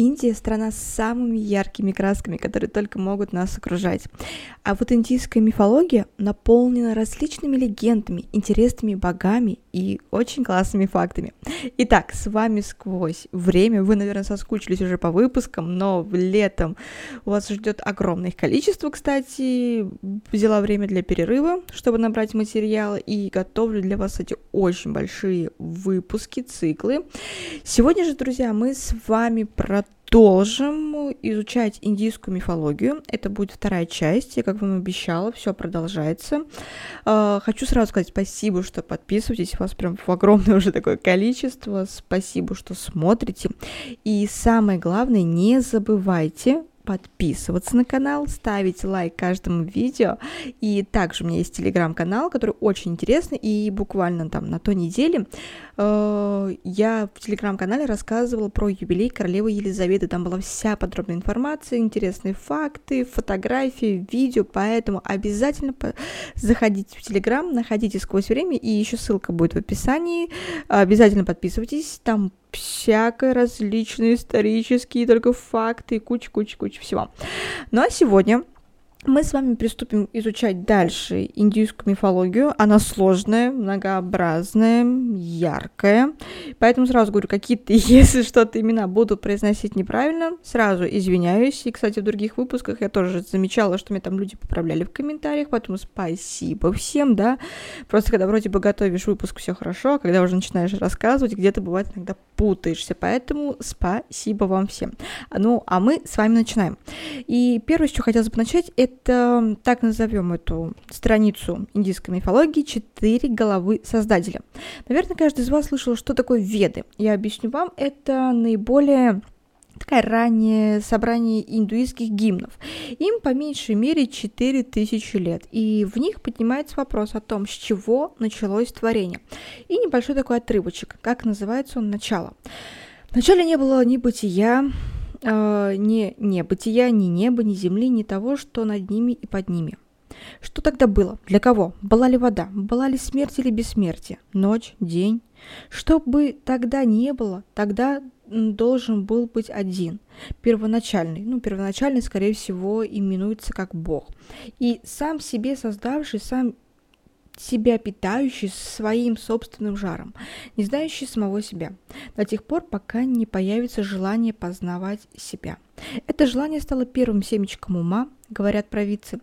Индия – страна с самыми яркими красками, которые только могут нас окружать. А вот индийская мифология наполнена различными легендами, интересными богами и очень классными фактами. Итак, с вами сквозь время. Вы, наверное, соскучились уже по выпускам, но летом у вас ждет огромное их количество, кстати. Взяла время для перерыва, чтобы набрать материалы, и готовлю для вас эти очень большие выпуски, циклы. Сегодня же, друзья, мы с вами про продолжим изучать индийскую мифологию. Это будет вторая часть, я как вам обещала, все продолжается. А, хочу сразу сказать спасибо, что подписываетесь, у вас прям огромное уже такое количество. Спасибо, что смотрите. И самое главное, не забывайте подписываться на канал, ставить лайк каждому видео. И также у меня есть телеграм-канал, который очень интересный, и буквально там на той неделе э, я в телеграм-канале рассказывала про юбилей королевы Елизаветы. Там была вся подробная информация, интересные факты, фотографии, видео, поэтому обязательно заходите в телеграм, находите сквозь время, и еще ссылка будет в описании. Обязательно подписывайтесь, там всякое различные исторические только факты, куча-куча-куча всего. Ну а сегодня мы с вами приступим изучать дальше индийскую мифологию. Она сложная, многообразная, яркая. Поэтому сразу говорю, какие-то, если что-то имена буду произносить неправильно, сразу извиняюсь. И, кстати, в других выпусках я тоже замечала, что мне там люди поправляли в комментариях, поэтому спасибо всем, да. Просто когда вроде бы готовишь выпуск, все хорошо, а когда уже начинаешь рассказывать, где-то бывает иногда путаешься. Поэтому спасибо вам всем. Ну, а мы с вами начинаем. И первое, чего хотелось бы начать, это это, так назовем эту страницу индийской мифологии, четыре головы создателя. Наверное, каждый из вас слышал, что такое веды. Я объясню вам, это наиболее такое раннее собрание индуистских гимнов. Им по меньшей мере 4000 лет, и в них поднимается вопрос о том, с чего началось творение. И небольшой такой отрывочек, как называется он «Начало». Вначале не было ни бытия, э, ни небытия, ни неба, ни земли, ни того, что над ними и под ними. Что тогда было? Для кого? Была ли вода? Была ли смерть или бессмертие? Ночь? День? Что бы тогда не было, тогда должен был быть один, первоначальный. Ну, первоначальный, скорее всего, именуется как Бог. И сам себе создавший, сам себя питающий своим собственным жаром, не знающий самого себя, до тех пор, пока не появится желание познавать себя. Это желание стало первым семечком ума, говорят провидцы,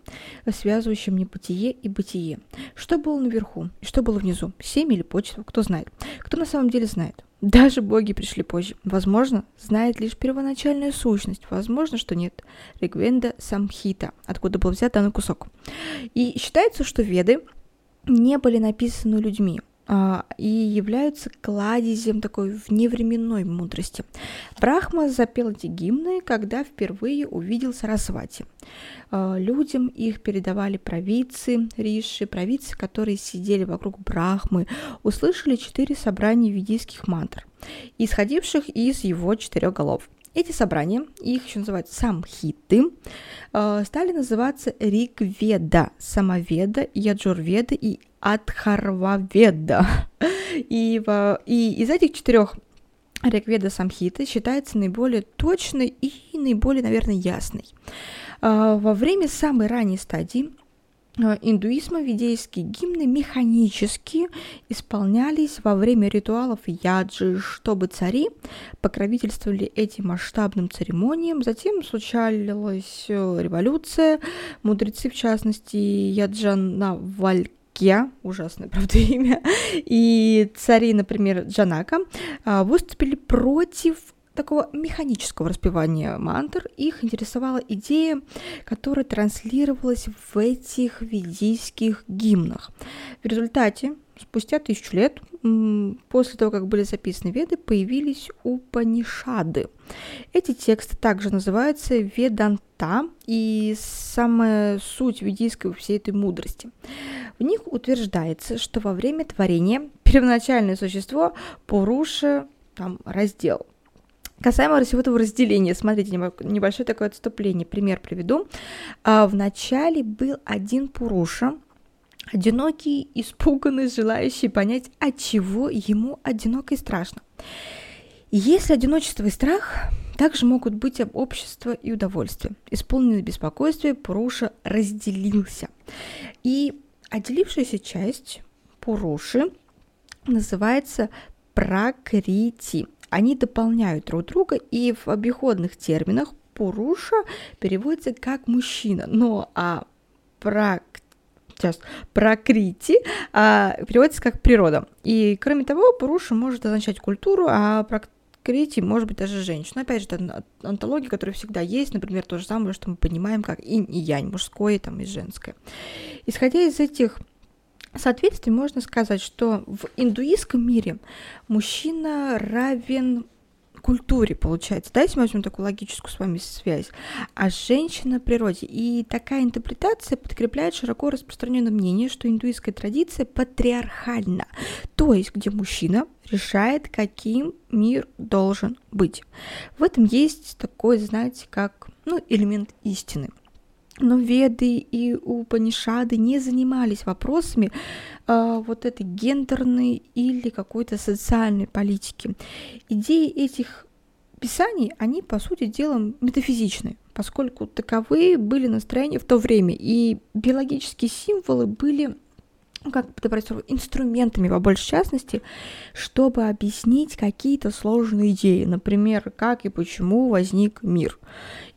связывающим небытие и бытие. Что было наверху и что было внизу? Семя или почва? Кто знает? Кто на самом деле знает? Даже боги пришли позже. Возможно, знает лишь первоначальная сущность. Возможно, что нет. Регвенда Самхита, откуда был взят данный кусок. И считается, что веды не были написаны людьми а, и являются кладезем такой вневременной мудрости. Брахма запел эти гимны, когда впервые увидел Сарасвати. А, людям их передавали провидцы, риши, провидцы, которые сидели вокруг Брахмы, услышали четыре собрания ведийских мантр, исходивших из его четырех голов. Эти собрания, их еще называют самхиты, э, стали называться Ригведа, Самоведа, Яджурведа и Адхарваведа. И, и из этих четырех Ригведа Самхиты считается наиболее точной и наиболее, наверное, ясной. Э, во время самой ранней стадии индуизма видейские гимны механически исполнялись во время ритуалов яджи, чтобы цари покровительствовали этим масштабным церемониям. Затем случалась э, революция, мудрецы, в частности, Яджана Валькия, ужасное, правда, имя, и цари, например, Джанака, э, выступили против такого механического распевания мантр, их интересовала идея, которая транслировалась в этих ведийских гимнах. В результате, спустя тысячу лет, после того, как были записаны веды, появились Упанишады. Эти тексты также называются Веданта, и самая суть ведийской всей этой мудрости. В них утверждается, что во время творения первоначальное существо Пуруша там раздел – Касаемо всего этого разделения, смотрите, небольшое такое отступление, пример приведу. А, Вначале был один Пуруша, одинокий, испуганный, желающий понять, от чего ему одиноко и страшно. Если одиночество и страх также могут быть общество и удовольствие. Исполненный беспокойствия Пуруша разделился. И отделившаяся часть Пуруши называется пракрити. Они дополняют друг друга, и в обиходных терминах Пуруша переводится как мужчина, но а прак сейчас, пракрити а, переводится как природа. И кроме того, Пуруша может означать культуру, а пракрити может быть даже женщина. Опять же, это антология, которая всегда есть, например, то же самое, что мы понимаем как инь и янь, мужское там, и женское. Исходя из этих соответствий можно сказать, что в индуистском мире мужчина равен культуре, получается. Давайте мы возьмем такую логическую с вами связь. А женщина природе. И такая интерпретация подкрепляет широко распространенное мнение, что индуистская традиция патриархальна. То есть, где мужчина решает, каким мир должен быть. В этом есть такой, знаете, как ну, элемент истины. Но Веды и Упанишады не занимались вопросами э, вот этой гендерной или какой-то социальной политики. Идеи этих писаний, они, по сути дела, метафизичны, поскольку таковые были настроения в то время, и биологические символы были ну, как это происходит, инструментами, по большей частности, чтобы объяснить какие-то сложные идеи, например, как и почему возник мир.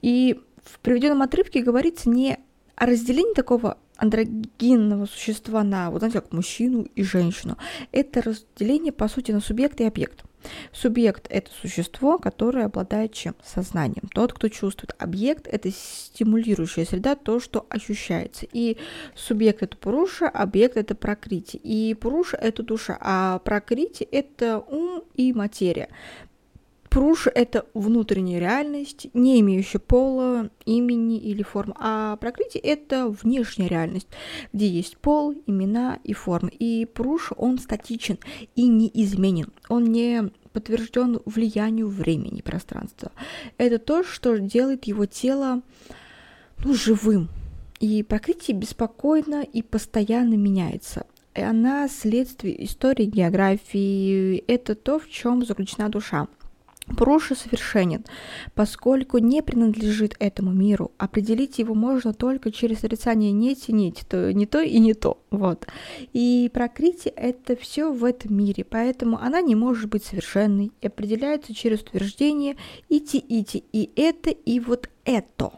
И в приведенном отрывке говорится не о разделении такого андрогинного существа на, вот знаете, как мужчину и женщину. Это разделение, по сути, на субъект и объект. Субъект – это существо, которое обладает чем? Сознанием. Тот, кто чувствует. Объект – это стимулирующая среда, то, что ощущается. И субъект – это Пуруша, объект – это Прокрити. И Пуруша – это душа, а Прокрити – это ум и материя. Пруш — это внутренняя реальность, не имеющая пола, имени или формы, а прокрытие — это внешняя реальность, где есть пол, имена и формы. И Пруш, он статичен и неизменен, он не подтвержден влиянию времени и пространства. Это то, что делает его тело ну, живым. И прокрытие беспокойно и постоянно меняется. Она следствие истории, географии. Это то, в чем заключена душа. Пруша совершенен, поскольку не принадлежит этому миру. Определить его можно только через отрицание нети, нети, то не то и не то. Вот. И прокрытие — это все в этом мире, поэтому она не может быть совершенной и определяется через утверждение ити-ити, и это, и вот это.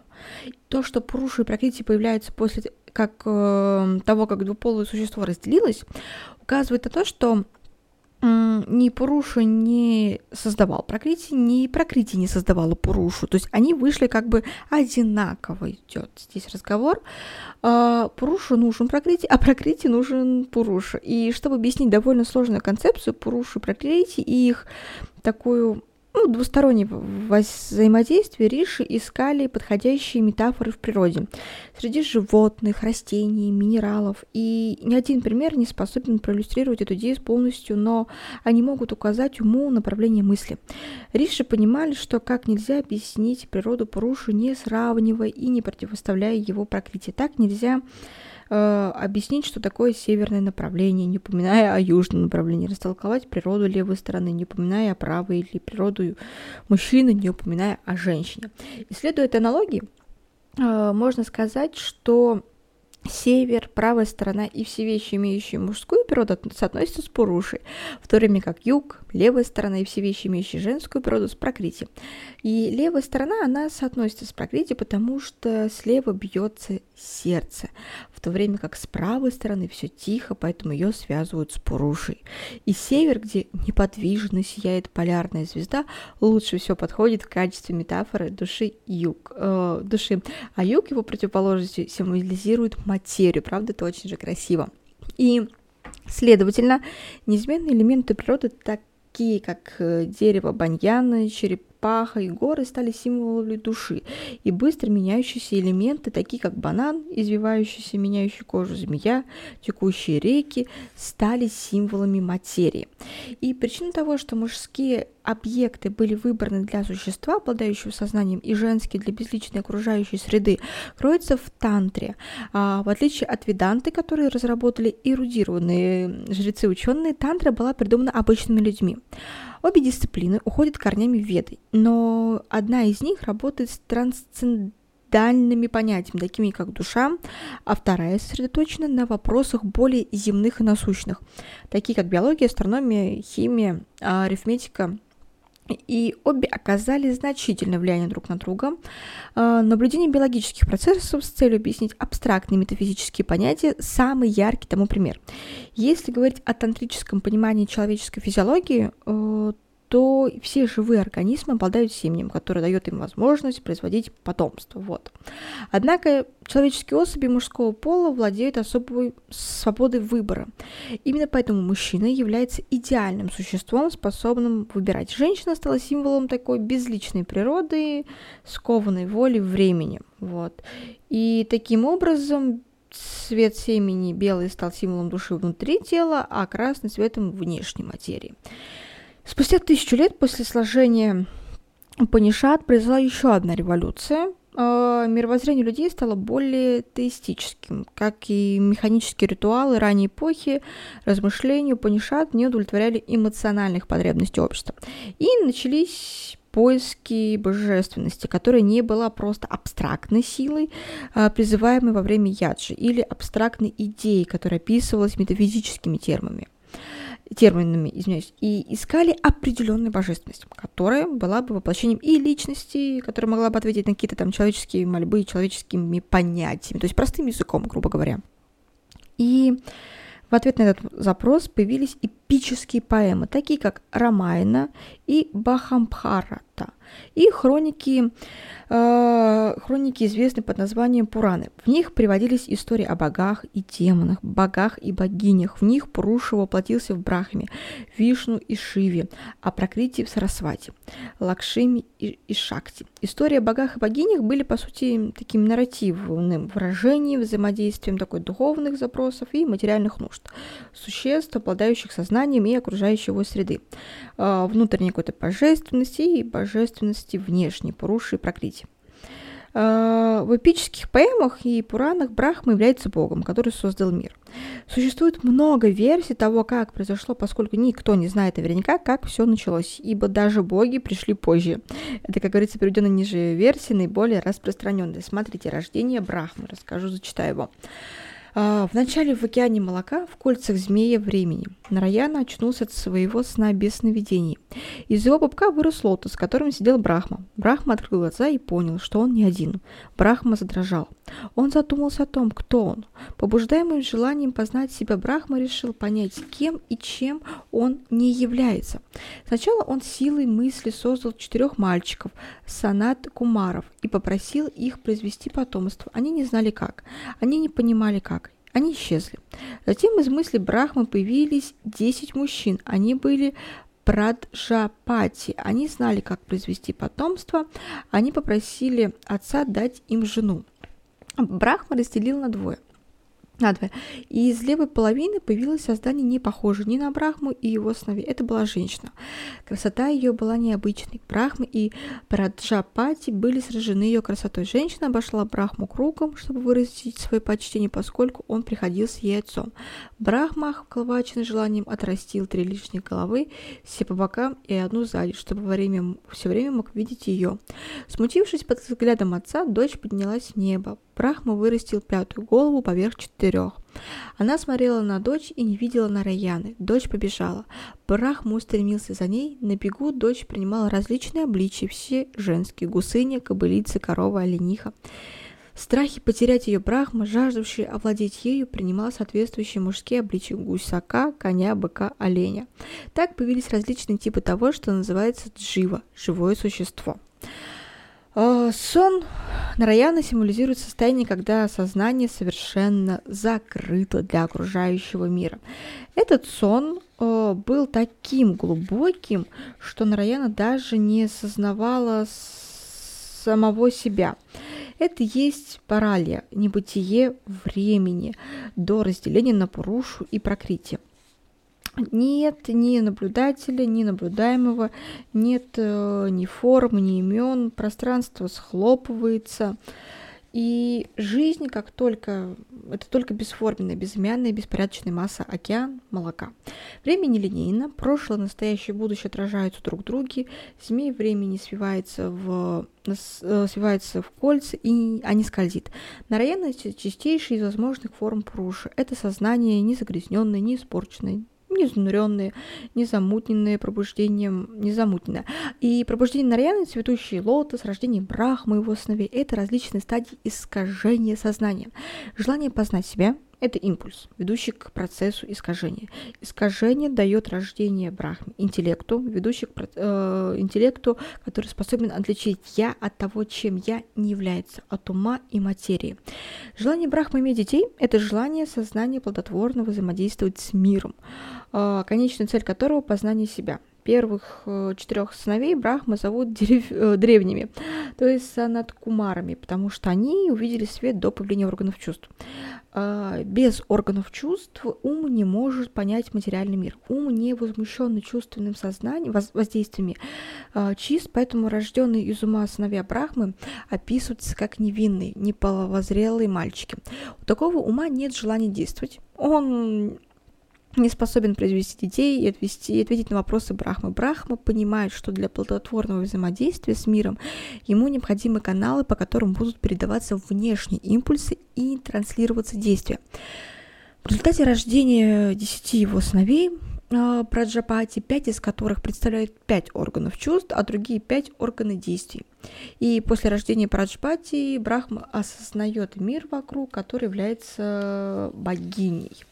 То, что Пуруша и прокрытие появляются после как, э, того, как двуполое существо разделилось, указывает на то, что ни Пурушу не создавал Прокрити, ни Прокрити не создавала Пурушу. То есть они вышли как бы одинаково идет здесь разговор. А, Пурушу нужен Прокрити, а Прокрити нужен Пурушу. И чтобы объяснить довольно сложную концепцию Пурушу и Прокрити и их такую ну, двустороннего взаимодействия Риши искали подходящие метафоры в природе. Среди животных, растений, минералов. И ни один пример не способен проиллюстрировать эту идею полностью, но они могут указать уму направление мысли. Риши понимали, что как нельзя объяснить природу Пурушу, не сравнивая и не противоставляя его прокрытие. Так нельзя Э, объяснить, что такое северное направление, не упоминая о южном направлении, растолковать природу левой стороны, не упоминая о правой или природу мужчины, не упоминая о женщине. Исследуя этой аналогии, э, можно сказать, что Север, правая сторона и все вещи, имеющие мужскую природу, соотносятся с Пурушей, в то время как юг, левая сторона и все вещи, имеющие женскую природу, с Пракрити. И левая сторона, она соотносится с Пракрити, потому что слева бьется сердце, в то время как с правой стороны все тихо, поэтому ее связывают с Пурушей. И север, где неподвижно сияет полярная звезда, лучше всего подходит в качестве метафоры души юг, э, души, а юг его противоположностью символизирует материю, правда, это очень же красиво. И, следовательно, неизменные элементы природы, такие как э, дерево баньяна, череп черепаха и горы стали символами души, и быстро меняющиеся элементы, такие как банан, извивающийся, меняющий кожу змея, текущие реки, стали символами материи. И причина того, что мужские объекты были выбраны для существа, обладающего сознанием, и женские для безличной окружающей среды, кроется в тантре. А, в отличие от веданты, которые разработали эрудированные жрецы-ученые, тантра была придумана обычными людьми. Обе дисциплины уходят корнями в Веды, но одна из них работает с трансцендентальными понятиями, такими как душа, а вторая сосредоточена на вопросах более земных и насущных, такие как биология, астрономия, химия, арифметика – и обе оказали значительное влияние друг на друга. А, наблюдение биологических процессов с целью объяснить абстрактные метафизические понятия – самый яркий тому пример. Если говорить о тантрическом понимании человеческой физиологии, э, то все живые организмы обладают семенем, которое дает им возможность производить потомство. Вот. Однако человеческие особи мужского пола владеют особой свободой выбора. Именно поэтому мужчина является идеальным существом, способным выбирать. Женщина стала символом такой безличной природы, скованной воли времени. Вот. И таким образом цвет семени белый стал символом души внутри тела, а красный цветом внешней материи. Спустя тысячу лет после сложения Панишат произошла еще одна революция. А, мировоззрение людей стало более теистическим, как и механические ритуалы ранней эпохи, размышления Панишат не удовлетворяли эмоциональных потребностей общества. И начались поиски божественности, которая не была просто абстрактной силой, а, призываемой во время яджи, или абстрактной идеей, которая описывалась метафизическими терминами терминами, извиняюсь, и искали определенную божественность, которая была бы воплощением и личности, которая могла бы ответить на какие-то там человеческие мольбы человеческими понятиями, то есть простым языком, грубо говоря. И в ответ на этот запрос появились эпические поэмы, такие как Рамайна и Бахамбхарата, и хроники Э, хроники известны под названием Пураны. В них приводились истории о богах и демонах, богах и богинях. В них Пуруша воплотился в Брахме, Вишну и Шиве, а Пракрити в Сарасвати, Лакшими и, и Шакти. Истории о богах и богинях были, по сути, таким нарративным выражением, взаимодействием такой духовных запросов и материальных нужд, существ, обладающих сознанием и окружающей его среды, э, внутренней какой-то божественности и божественности внешней, Пуруши и Пракрити. Э, в эпических поэмах и Пуранах Брахма является богом, который создал мир. Существует много версий того, как произошло, поскольку никто не знает наверняка, как все началось, ибо даже боги пришли позже. Это, как говорится, приведено ниже версии, наиболее распространенной. Смотрите, рождение Брахмы, расскажу, зачитаю его. А, в начале в океане молока, в кольцах змея времени, Нараяна очнулся от своего сна без сновидений. Из его пупка вырос лотос, с которым сидел Брахма. Брахма открыл глаза и понял, что он не один. Брахма задрожал. Он задумался о том, кто он. Побуждаемый желанием познать себя, Брахма решил понять, кем и чем он не является. Сначала он силой мысли создал четырех мальчиков, Санат Кумаров, и попросил их произвести потомство. Они не знали как. Они не понимали как. Они исчезли. Затем из мысли Брахмы появились 10 мужчин. Они были Праджапати. Они знали, как произвести потомство. Они попросили отца дать им жену. Брахма разделил на двое – надвое. И из левой половины появилось создание, не похожее ни на Брахму и его сыновей. Это была женщина. Красота ее была необычной. Брахма и Праджапати были сражены ее красотой. Женщина обошла Брахму кругом, чтобы выразить свое почтение, поскольку он приходился ей отцом. Брахма, охваченный желанием, отрастил три лишних головы, все по бокам и одну сзади, чтобы во время, все время мог видеть ее. Смутившись под взглядом отца, дочь поднялась в небо. Брахма вырастил пятую голову поверх четырех. Она смотрела на дочь и не видела Нараяны. Дочь побежала. Брахма устремился за ней. На бегу дочь принимала различные обличия, все женские, гусыня, кобылица, корова, олениха. В страхе потерять ее Брахма, жаждущий овладеть ею, принимал соответствующие мужские обличия гусака, коня, быка, оленя. Так появились различные типы того, что называется джива – живое существо. А, сон Нараяна символизирует состояние, когда сознание совершенно закрыто для окружающего мира. Этот сон э, был таким глубоким, что Нараяна даже не осознавала самого себя. Это есть паралия, небытие времени до разделения на Пурушу и Прокрити нет ни наблюдателя, ни наблюдаемого, нет э, ни форм, ни имен, пространство схлопывается, И жизнь, как только, это только бесформенная, безымянная, беспорядочная масса океан молока. Время нелинейно, прошлое, настоящее, будущее отражаются друг в друге, змей времени свивается в, э, свивается в кольца и а не скользит. Нараяность чистейшая из возможных форм Пуруши. Это сознание не загрязненное, не испорченное, не изнуренные, не замутненные пробуждением, не замутненное. И пробуждение Нарьяны, цветущий лотос, рождение Брахмы его сыновей – это различные стадии искажения сознания. Желание познать себя – это импульс, ведущий к процессу искажения. Искажение дает рождение Брахме, интеллекту, ведущий к э, интеллекту, который способен отличить я от того, чем я не является, от ума и материи. Желание Брахмы иметь детей – это желание сознания плодотворно взаимодействовать с миром. А, конечная цель которого – познание себя. Первых э, четырех сыновей Брахма зовут дерев... Э, древними, то есть санаткумарами, потому что они увидели свет до появления органов чувств. А, без органов чувств ум не может понять материальный мир. Ум не возмущенный чувственным сознанием, воздействиями а, чист, поэтому рожденные из ума сыновья Брахмы описываются как невинные, неполовозрелые мальчики. У такого ума нет желания действовать. Он не способен произвести детей и, отвести, и ответить на вопросы Брахмы. Брахма понимает, что для плодотворного взаимодействия с миром ему необходимы каналы, по которым будут передаваться внешние импульсы и транслироваться действия. В результате рождения десяти его сыновей э, Праджапати, пять из которых представляют пять органов чувств, а другие пять органы действий. И после рождения Праджапати Брахма осознает мир вокруг, который является богиней.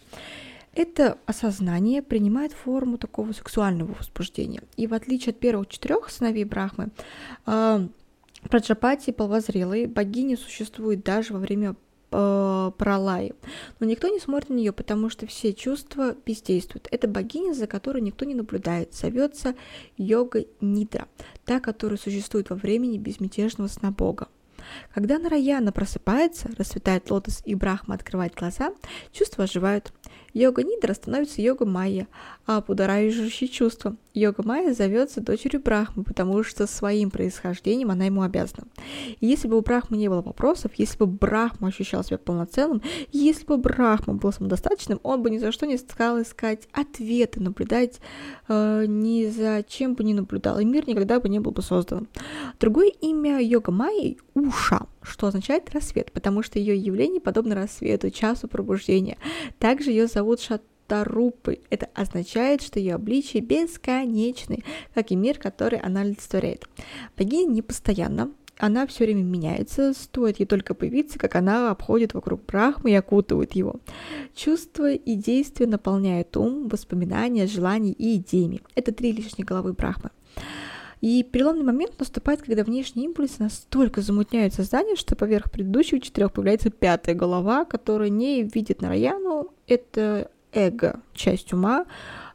Это осознание принимает форму такого сексуального возбуждения. И в отличие от первых четырех сыновей Брахмы, э, Праджапати, полвозрелой, богини существует даже во время э, Пралаи. Но никто не смотрит на нее, потому что все чувства бездействуют. Это богиня, за которой никто не наблюдает. Зовется йога Нидра, та, которая существует во времени безмятежного сна Бога. Когда Нараяна просыпается, расцветает лотос и Брахма открывает глаза, чувства оживают. Йога Нидра становится йога Майя, а будоражащее чувство. Йога Майя зовется дочерью Брахмы, потому что своим происхождением она ему обязана. И если бы у Брахмы не было вопросов, если бы Брахма ощущал себя полноценным, если бы Брахма был самодостаточным, он бы ни за что не стал искать ответы, наблюдать э, ни за чем бы не наблюдал, и мир никогда бы не был бы создан. Другое имя йога Майи – Уша, что означает рассвет, потому что ее явление подобно рассвету, часу пробуждения. Также ее зовут Шатарупы. Это означает, что ее обличие бесконечны, как и мир, который она олицетворяет. Богиня не постоянна, она все время меняется, стоит ей только появиться, как она обходит вокруг Брахмы и окутывает его. Чувства и действия наполняют ум, воспоминания, желания и идеями. Это три лишние головы Брахмы. И переломный момент наступает, когда внешние импульсы настолько замутняют сознание, что поверх предыдущих четырех появляется пятая голова, которая не видит Нараяну. Это эго, часть ума,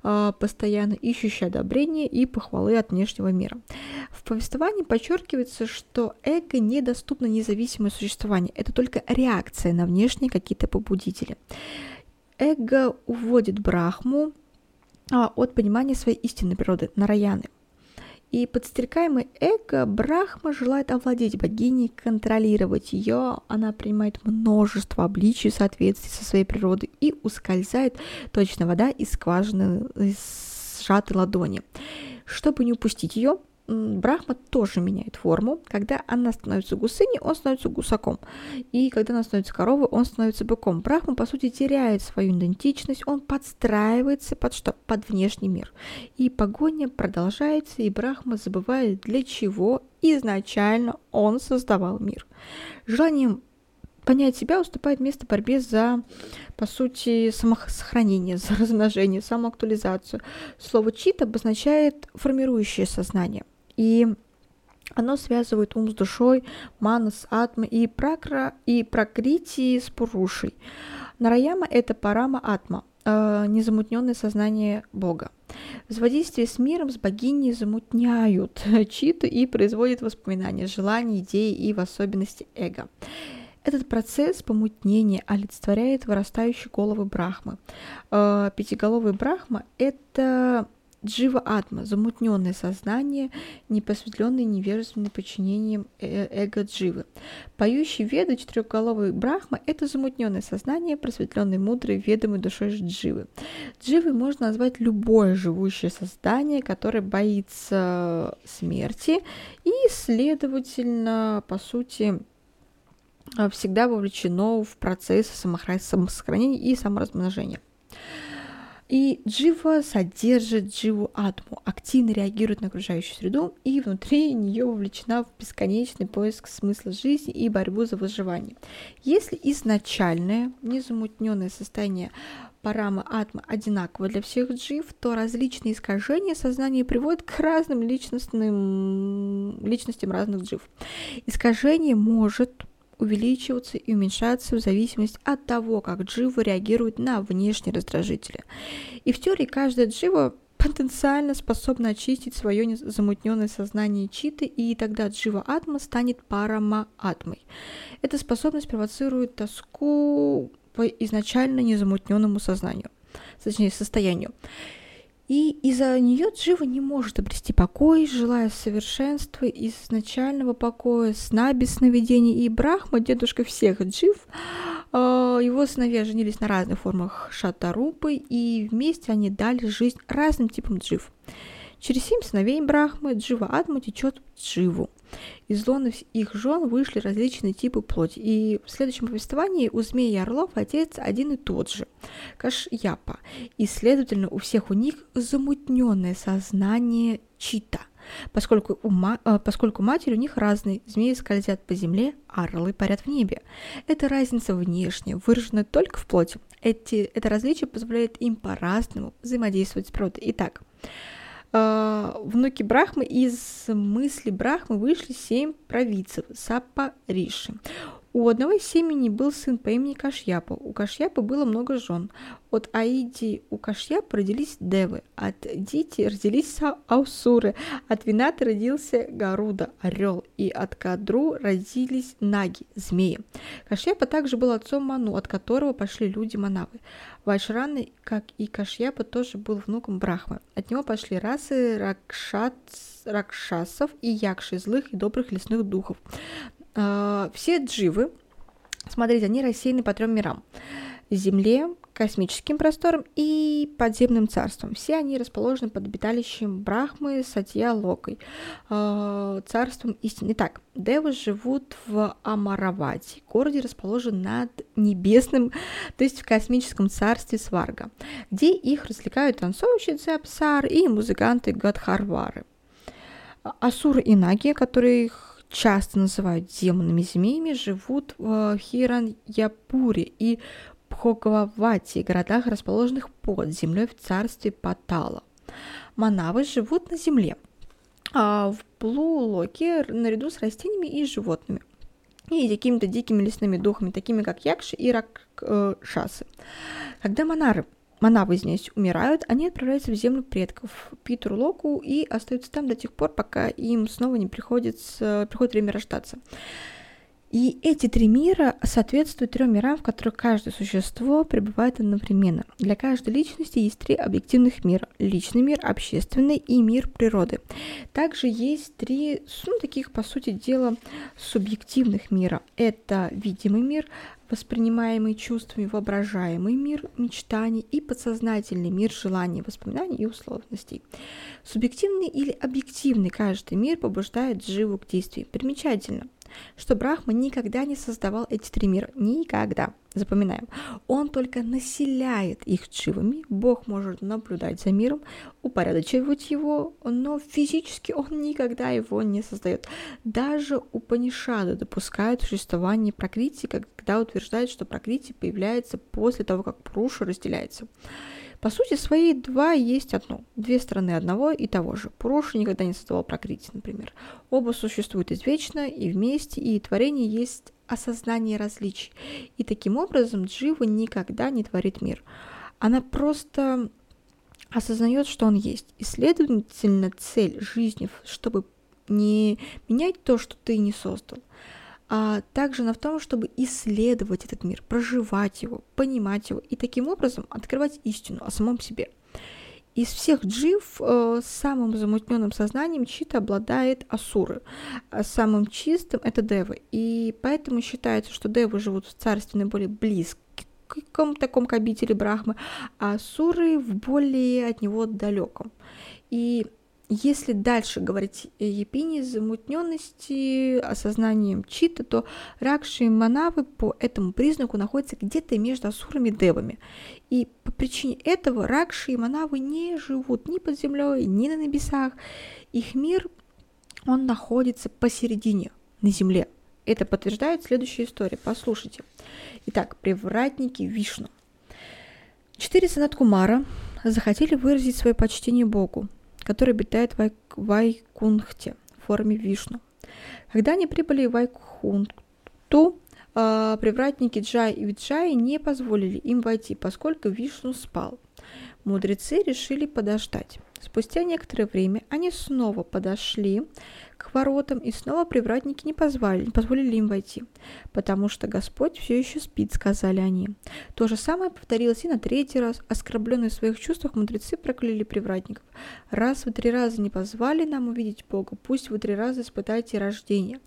а, постоянно ищущая одобрение и похвалы от внешнего мира. В повествовании подчеркивается, что эго недоступно независимое существование, это только реакция на внешние какие-то побудители. Эго уводит Брахму а, от понимания своей истинной природы, Нараяны. И подстрекаемый эго Брахма желает овладеть богиней, контролировать ее. Она принимает множество обличий в соответствии со своей природой и ускользает точно вода из скважины, из сжатой ладони. Чтобы не упустить ее, Брахма тоже меняет форму. Когда она становится гусыней, он становится гусаком. И когда она становится коровой, он становится быком. Брахма, по сути, теряет свою идентичность, он подстраивается под что? Под внешний мир. И погоня продолжается, и Брахма забывает, для чего изначально он создавал мир. Желанием понять себя уступает место борьбе за, по сути, самосохранение, за размножение, самоактуализацию. Слово чит обозначает формирующее сознание – и оно связывает ум с душой, мана с атмой и пракра и пракрити с пурушей. Нараяма – это парама атма, э, незамутненное сознание Бога. Взаимодействие с миром, с богиней замутняют читу и производят воспоминания, желания, идеи и в особенности эго. Этот процесс помутнения олицетворяет вырастающие головы Брахмы. Э, пятиголовый Брахма – это Джива Атма – замутненное сознание, непосветленное невежественным подчинением э, эго Дживы. Поющий веды четырехголовый Брахма – это замутненное сознание, просветленное мудрой, ведомой душой Дживы. Дживой можно назвать любое живущее создание, которое боится смерти и, следовательно, по сути, всегда вовлечено в процесс самосохранения и саморазмножения. И джива содержит дживу атму, активно реагирует на окружающую среду и внутри нее вовлечена в бесконечный поиск смысла жизни и борьбу за выживание. Если изначальное, незамутненное состояние парама атма одинаково для всех джив, то различные искажения сознания приводят к разным личностным, личностям разных джив. Искажение может увеличиваться и уменьшаться в зависимости от того, как джива реагирует на внешние раздражители. И в теории каждая джива потенциально способна очистить свое замутненное сознание читы, и тогда джива атма станет парама атмой. Эта способность провоцирует тоску по изначально незамутненному сознанию, точнее состоянию. И из-за нее Джива не может обрести покой, желая совершенства изначального покоя, сна без сновидений. И Брахма, дедушка всех Джив, а, его сыновья женились на разных формах шатарупы, и вместе они дали жизнь разным типам Джив. Через семь сыновей Брахмы Джива Адма течет в Дживу. Из лона их жен вышли различные типы плоти, и в следующем повествовании у змеи и орлов отец один и тот же – Кашьяпа, и, следовательно, у всех у них замутненное сознание чита – Поскольку, у ма- э, поскольку матери у них разные, змеи скользят по земле, а орлы парят в небе. Эта разница внешняя, выражена только в плоти. Эти, это различие позволяет им по-разному взаимодействовать с природой. Итак, внуки Брахмы из мысли Брахмы вышли семь провидцев Сапа Риши. У одного из семени был сын по имени Кашьяпа. У Кашьяпа было много жен. От Аиди у Кашьяпа родились Девы, от Дити родились Аусуры, от Вината родился Гаруда, орел, и от Кадру родились Наги, змеи. Кашьяпа также был отцом Ману, от которого пошли люди Манавы. Вайшраны, как и Кашьяпа, тоже был внуком Брахмы. От него пошли расы Ракшат, Ракшасов и Якши, злых и добрых лесных духов. А, все дживы, смотрите, они рассеяны по трем мирам. Земле, космическим просторам и подземным царством. Все они расположены под обиталищем Брахмы, Сатья, Локой, э, царством истины. Итак, девы живут в Амаравати, городе расположен над небесным, то есть в космическом царстве Сварга, где их развлекают танцующие Цепсар и музыканты Гадхарвары. Асуры и Наги, которые их часто называют демонами-змеями, живут в Хиран-Япуре и Пхогавати, городах, расположенных под землей в царстве Патала. Манавы живут на земле, а в Плулоке наряду с растениями и животными и какими-то дикими лесными духами, такими как Якши и Ракшасы. Когда монары Манавы здесь умирают, они отправляются в землю предков, Питеру Локу, и остаются там до тех пор, пока им снова не приходится, приходит время рождаться. И эти три мира соответствуют трем мирам, в которых каждое существо пребывает одновременно. Для каждой личности есть три объективных мира. Личный мир, общественный и мир природы. Также есть три, ну, таких, по сути дела, субъективных мира. Это видимый мир, воспринимаемый чувствами воображаемый мир мечтаний и подсознательный мир желаний, воспоминаний и условностей. Субъективный или объективный каждый мир побуждает живу к действию. Примечательно, что Брахма никогда не создавал эти три мира. Никогда. Запоминаем. Он только населяет их дживами. Бог может наблюдать за миром, упорядочивать его, но физически он никогда его не создает. Даже Упанишады допускают существование прокрити, когда утверждают, что прокрити появляется после того, как Пруша разделяется. По сути своей два есть одно, две стороны одного и того же. Пуруша никогда не создавал прокрити, например. Оба существуют извечно и вместе, и творение есть осознание различий. И таким образом Джива никогда не творит мир. Она просто осознает, что он есть. И, следовательно, цель жизни, чтобы не менять то, что ты не создал, а также на в том, чтобы исследовать этот мир, проживать его, понимать его и таким образом открывать истину о самом себе. из всех джив э, самым замутненным сознанием Чита обладает Асуры, а самым чистым это Девы. И поэтому считается, что Девы живут в царстве наиболее близко к какому-то такому обители Брахмы, а Асуры в более от него далеком. И если дальше говорить о епине замутненности, осознанием чита, то Ракши и Манавы по этому признаку находятся где-то между асурами и девами. И по причине этого Ракши и Манавы не живут ни под землей, ни на небесах. Их мир, он находится посередине, на земле. Это подтверждает следующая история. Послушайте. Итак, привратники Вишну. Четыре Санаткумара захотели выразить свое почтение Богу, который обитает в Вайкунхте в форме Вишну. Когда они прибыли в Вайкунхту, а, привратники Джай и Виджай не позволили им войти, поскольку Вишну спал. Мудрецы решили подождать. Спустя некоторое время они снова подошли к воротам, и снова привратники не позвали, не позволили им войти, потому что Господь все еще спит, сказали они. То же самое повторилось и на третий раз. Оскорбленные в своих чувствах мудрецы прокляли привратников. Раз вы три раза не позвали нам увидеть Бога, пусть вы три раза испытаете рождение,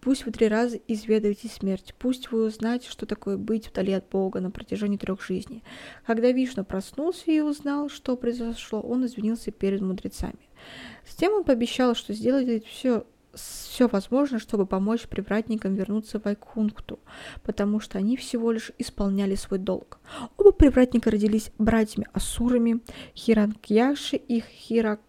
пусть вы три раза изведаете смерть, пусть вы узнаете, что такое быть вдали от Бога на протяжении трех жизней. Когда Вишну проснулся и узнал, что произошло, он извинился перед мудрецами. Затем он пообещал, что сделает все все возможное, чтобы помочь привратникам вернуться в Айкхункту, потому что они всего лишь исполняли свой долг. Оба привратника родились братьями Асурами, Хиранкьяши и Хирак...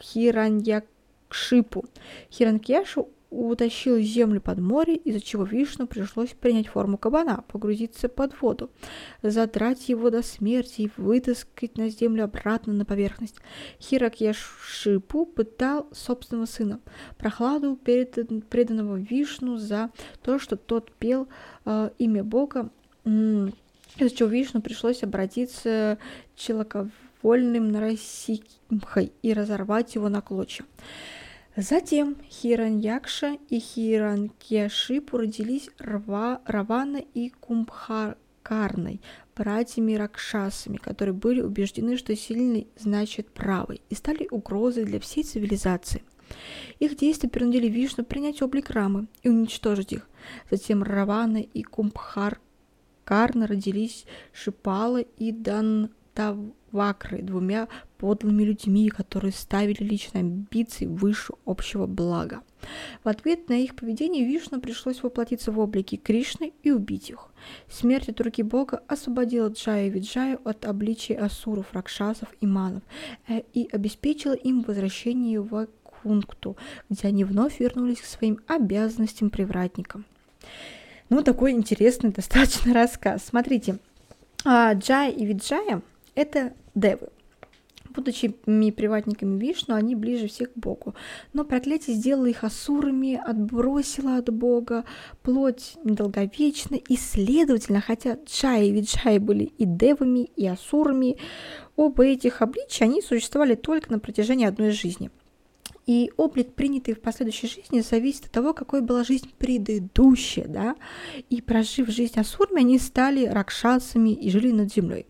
Хираньякшипу. Хиранкьяшу утащил землю под море, из-за чего Вишну пришлось принять форму кабана, погрузиться под воду, задрать его до смерти и вытаскать на землю обратно на поверхность. Хирак Яшипу пытал собственного сына, прохладу перед преданного Вишну за то, что тот пел э, имя Бога, из-за чего Вишну пришлось обратиться человековольным Нарасимхой и разорвать его на клочья. Затем Хираньякша и Хиранкешипу родились Рва, Равана и Кумбхакарной, братьями Ракшасами, которые были убеждены, что сильный значит правый, и стали угрозой для всей цивилизации. Их действия принудили Вишну принять облик Рамы и уничтожить их. Затем Равана и Кумбхаркарна родились Шипала и Дантавакры, двумя подлыми людьми, которые ставили личные амбиции выше общего блага. В ответ на их поведение Вишну пришлось воплотиться в облике Кришны и убить их. Смерть от руки Бога освободила Джая и Виджаю от обличия асуров, ракшасов и манов э, и обеспечила им возвращение в Кункту, где они вновь вернулись к своим обязанностям привратникам. Ну, такой интересный достаточно рассказ. Смотрите, а, Джая и Виджая — это девы. Будучи приватниками Вишну, они ближе всех к Богу. Но проклятие сделало их асурами, отбросило от Бога, плоть недолговечна, и, следовательно, хотя Джай и Виджай были и девами, и асурами, оба этих обличия, они существовали только на протяжении одной жизни – и облик, принятый в последующей жизни, зависит от того, какой была жизнь предыдущая, да, и прожив жизнь асурами, они стали ракшасами и жили над землей.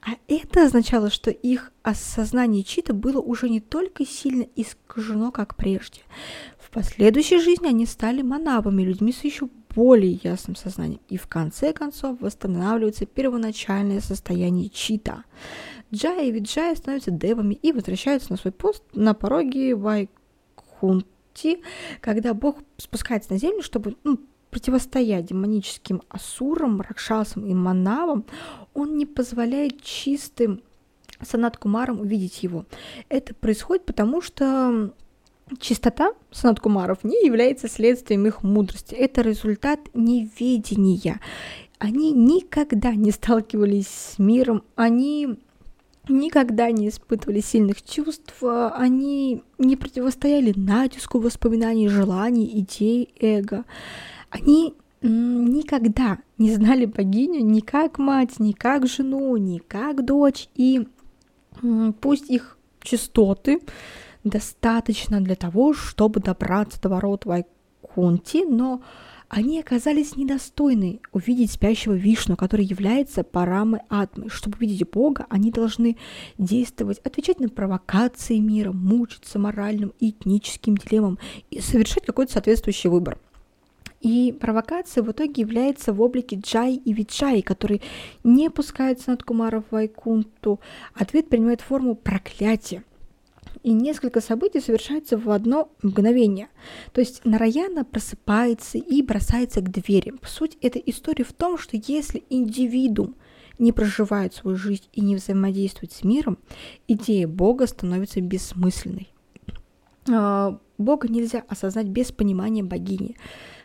А это означало, что их осознание чита было уже не только сильно искажено, как прежде. В последующей жизни они стали манавами, людьми с еще более ясным сознанием, и в конце концов восстанавливается первоначальное состояние чита. Джая и Виджая становятся девами и возвращаются на свой пост на пороге Вайкунти, когда Бог спускается на землю, чтобы ну, противостоять демоническим асурам, ракшасам и манавам, он не позволяет чистым Санат Кумарам увидеть его. Это происходит потому, что чистота Санат Кумаров не является следствием их мудрости. Это результат неведения. Они никогда не сталкивались с миром, они никогда не испытывали сильных чувств, они не противостояли натиску воспоминаний, желаний, идей, эго. Они никогда не знали богиню ни как мать, ни как жену, ни как дочь, и пусть их частоты достаточно для того, чтобы добраться до ворот Вайкунти, но они оказались недостойны увидеть спящего Вишну, который является Парамой Атмой. Чтобы увидеть Бога, они должны действовать, отвечать на провокации мира, мучиться моральным и этническим дилеммам и совершать какой-то соответствующий выбор. И провокация в итоге является в облике Джай и Виджай, которые не пускаются над Кумара в Вайкунту. Ответ принимает форму проклятия и несколько событий совершаются в одно мгновение. То есть Нараяна просыпается и бросается к двери. Суть этой истории в том, что если индивидуум не проживает свою жизнь и не взаимодействует с миром, идея Бога становится бессмысленной. А, Бога нельзя осознать без понимания богини.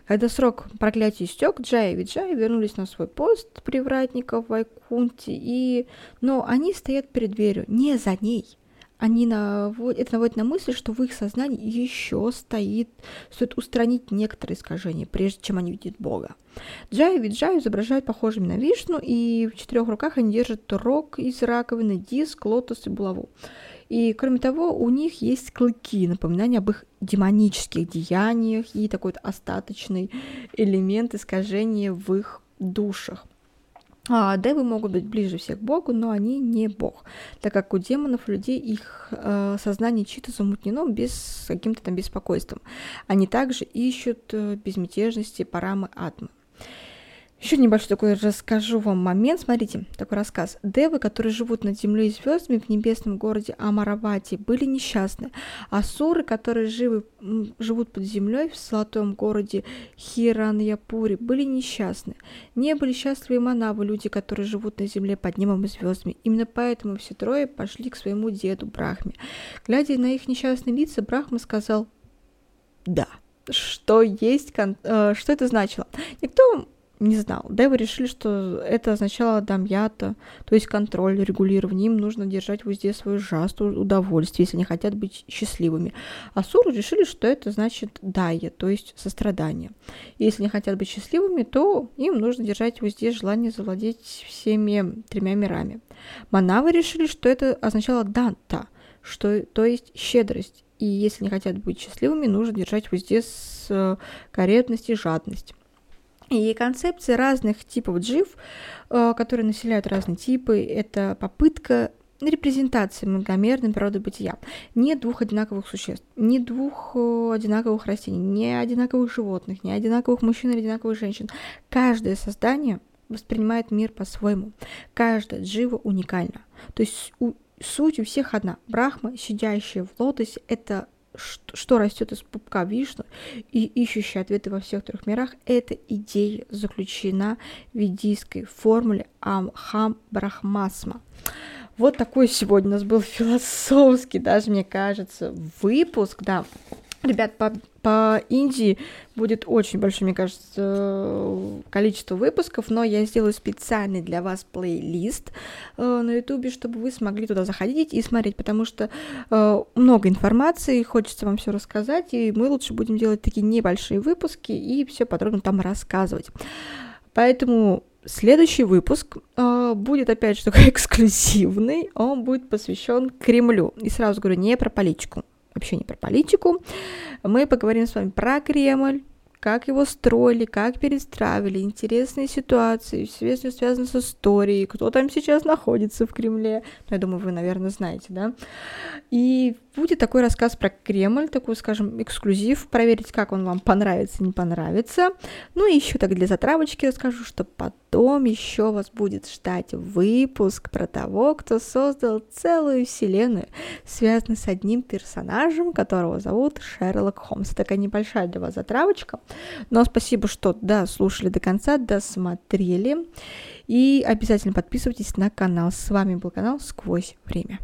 Когда срок проклятия истек, Джай и Виджай вернулись на свой пост привратников в Айкунте, и... но они стоят перед дверью, не за ней – они наводят, это наводит на мысль, что в их сознании еще стоит, стоит устранить некоторые искажения, прежде чем они видят Бога. Джай и Виджай изображают похожими на Вишну, и в четырех руках они держат рог из раковины, диск, лотос и булаву. И, кроме того, у них есть клыки, напоминание об их демонических деяниях и такой вот остаточный элемент искажения в их душах. А, девы могут быть ближе всех к Богу, но они не Бог, так как у демонов, людей, их э, сознание чьи-то замутнено без каким-то там беспокойством. Они также ищут э, безмятежности, парамы, атмы. Еще небольшой такой расскажу вам момент. Смотрите, такой рассказ. Девы, которые живут над землей и звездами в небесном городе Амаравати, были несчастны. А суры, которые живы, живут под землей в золотом городе Хираньяпури, были несчастны. Не были счастливы манавы, люди, которые живут на земле под небом и звездами. Именно поэтому все трое пошли к своему деду Брахме. Глядя на их несчастные лица, Брахма сказал «Да». Что есть, э, что это значило? Никто не знал. Девы решили, что это означало дамьята, то есть контроль, регулирование. Им нужно держать в узде свою жасту, удовольствие, если они хотят быть счастливыми. А суры решили, что это значит дая, то есть сострадание. Если они хотят быть счастливыми, то им нужно держать в узде желание завладеть всеми тремя мирами. Манавы решили, что это означало данта, что, то есть щедрость. И если не хотят быть счастливыми, нужно держать в узде с э, корректность и жадность. И концепции разных типов джив, э, которые населяют разные типы, это попытка репрезентации многомерной природы бытия. Не двух одинаковых существ, не двух э, одинаковых растений, не одинаковых животных, не одинаковых мужчин или одинаковых женщин. Каждое создание воспринимает мир по-своему. Каждая джива уникальна. То есть у, суть у всех одна. Брахма, сидящая в лотосе, это что растет из пупка Вишну и ищущий ответы во всех трех мирах, эта идея заключена в ведийской формуле Амхам Брахмасма. Вот такой сегодня у нас был философский, даже мне кажется, выпуск, да. Ребят, по, по Индии будет очень большое, мне кажется, количество выпусков, но я сделаю специальный для вас плейлист э, на ютубе, чтобы вы смогли туда заходить и смотреть, потому что э, много информации, хочется вам все рассказать, и мы лучше будем делать такие небольшие выпуски и все подробно там рассказывать. Поэтому следующий выпуск э, будет опять же такой эксклюзивный, он будет посвящен Кремлю. И сразу говорю, не про политику вообще не про политику. Мы поговорим с вами про Кремль, как его строили, как перестраивали, интересные ситуации, все, что связано с историей, кто там сейчас находится в Кремле. Ну, я думаю, вы, наверное, знаете, да? И будет такой рассказ про Кремль, такой, скажем, эксклюзив, проверить, как он вам понравится, не понравится. Ну и еще так для затравочки расскажу, что потом еще вас будет ждать выпуск про того, кто создал целую вселенную, связанную с одним персонажем, которого зовут Шерлок Холмс. Такая небольшая для вас затравочка. Но спасибо, что дослушали до конца, досмотрели. И обязательно подписывайтесь на канал. С вами был канал «Сквозь время».